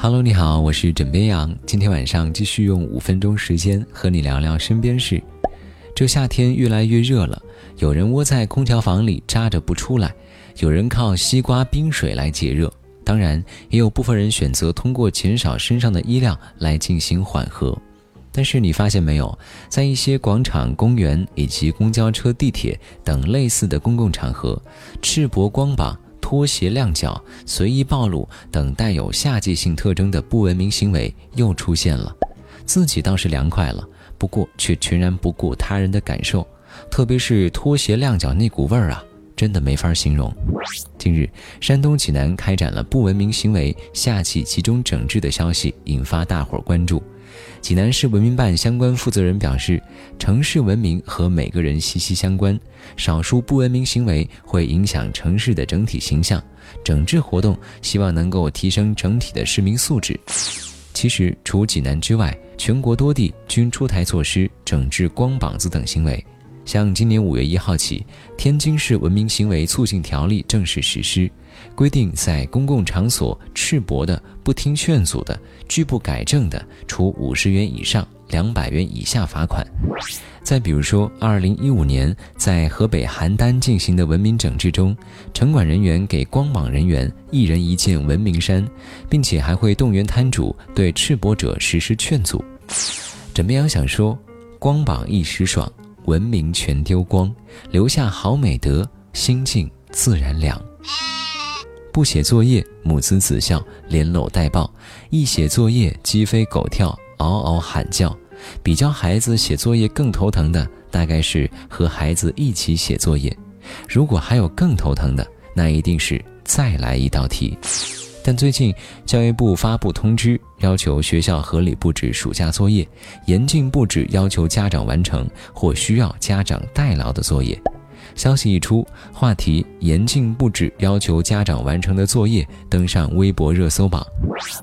Hello，你好，我是枕边羊。今天晚上继续用五分钟时间和你聊聊身边事。这夏天越来越热了，有人窝在空调房里扎着不出来，有人靠西瓜冰水来解热，当然也有部分人选择通过减少身上的衣料来进行缓和。但是你发现没有，在一些广场、公园以及公交车、地铁等类似的公共场合，赤膊光膀。拖鞋晾脚、随意暴露等带有夏季性特征的不文明行为又出现了，自己倒是凉快了，不过却全然不顾他人的感受，特别是拖鞋晾脚那股味儿啊，真的没法形容。近日，山东济南开展了不文明行为夏季集中整治的消息引发大伙关注。济南市文明办相关负责人表示，城市文明和每个人息息相关，少数不文明行为会影响城市的整体形象。整治活动希望能够提升整体的市民素质。其实，除济南之外，全国多地均出台措施整治光膀子等行为。像今年五月一号起，天津市文明行为促进条例正式实施，规定在公共场所赤膊的、不听劝阻的、拒不改正的，处五十元以上两百元以下罚款。再比如说，二零一五年在河北邯郸进行的文明整治中，城管人员给光膀人员一人一件文明衫，并且还会动员摊主对赤膊者实施劝阻。枕边羊想说，光膀一时爽。文明全丢光，留下好美德，心境自然凉。不写作业，母慈子孝，连搂带抱；一写作业，鸡飞狗跳，嗷嗷喊叫。比教孩子写作业更头疼的，大概是和孩子一起写作业。如果还有更头疼的，那一定是再来一道题。但最近，教育部发布通知，要求学校合理布置暑假作业，严禁布置要求家长完成或需要家长代劳的作业。消息一出，话题“严禁布置要求家长完成的作业”登上微博热搜榜。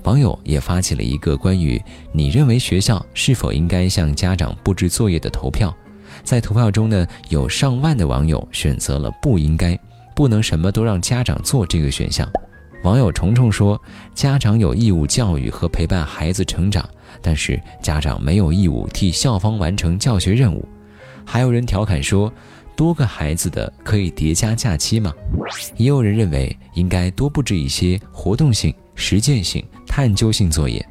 网友也发起了一个关于“你认为学校是否应该向家长布置作业”的投票。在投票中呢，有上万的网友选择了“不应该，不能什么都让家长做”这个选项。网友虫虫说：“家长有义务教育和陪伴孩子成长，但是家长没有义务替校方完成教学任务。”还有人调侃说：“多个孩子的可以叠加假期吗？”也有人认为应该多布置一些活动性、实践性、探究性作业。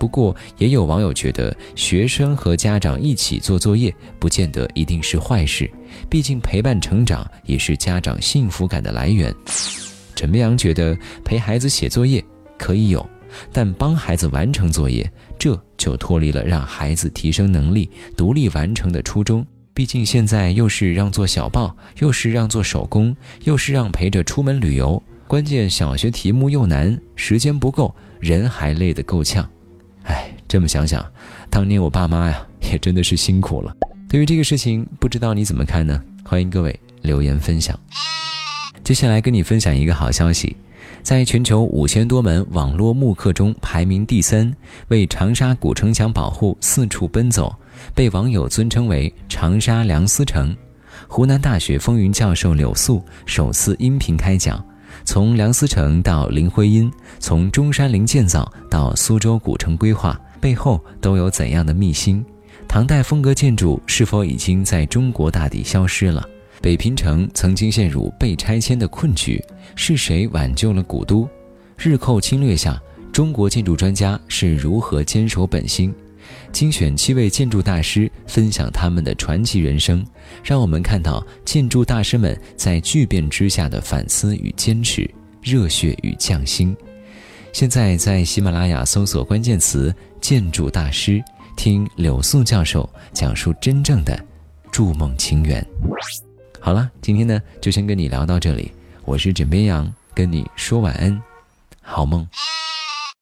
不过，也有网友觉得学生和家长一起做作业不见得一定是坏事，毕竟陪伴成长也是家长幸福感的来源。陈明阳觉得陪孩子写作业可以有，但帮孩子完成作业，这就脱离了让孩子提升能力、独立完成的初衷。毕竟现在又是让做小报，又是让做手工，又是让陪着出门旅游，关键小学题目又难，时间不够，人还累得够呛。哎，这么想想，当年我爸妈呀，也真的是辛苦了。对于这个事情，不知道你怎么看呢？欢迎各位留言分享。接下来跟你分享一个好消息，在全球五千多门网络慕课中排名第三，为长沙古城墙保护四处奔走，被网友尊称为“长沙梁思成”。湖南大学风云教授柳素首次音频开讲，从梁思成到林徽因，从中山陵建造到苏州古城规划，背后都有怎样的秘辛？唐代风格建筑是否已经在中国大地消失了？北平城曾经陷入被拆迁的困局，是谁挽救了古都？日寇侵略下，中国建筑专家是如何坚守本心？精选七位建筑大师分享他们的传奇人生，让我们看到建筑大师们在巨变之下的反思与坚持、热血与匠心。现在在喜马拉雅搜索关键词“建筑大师”，听柳素教授讲述真正的筑梦情缘。好了，今天呢就先跟你聊到这里。我是枕边羊，跟你说晚安，好梦。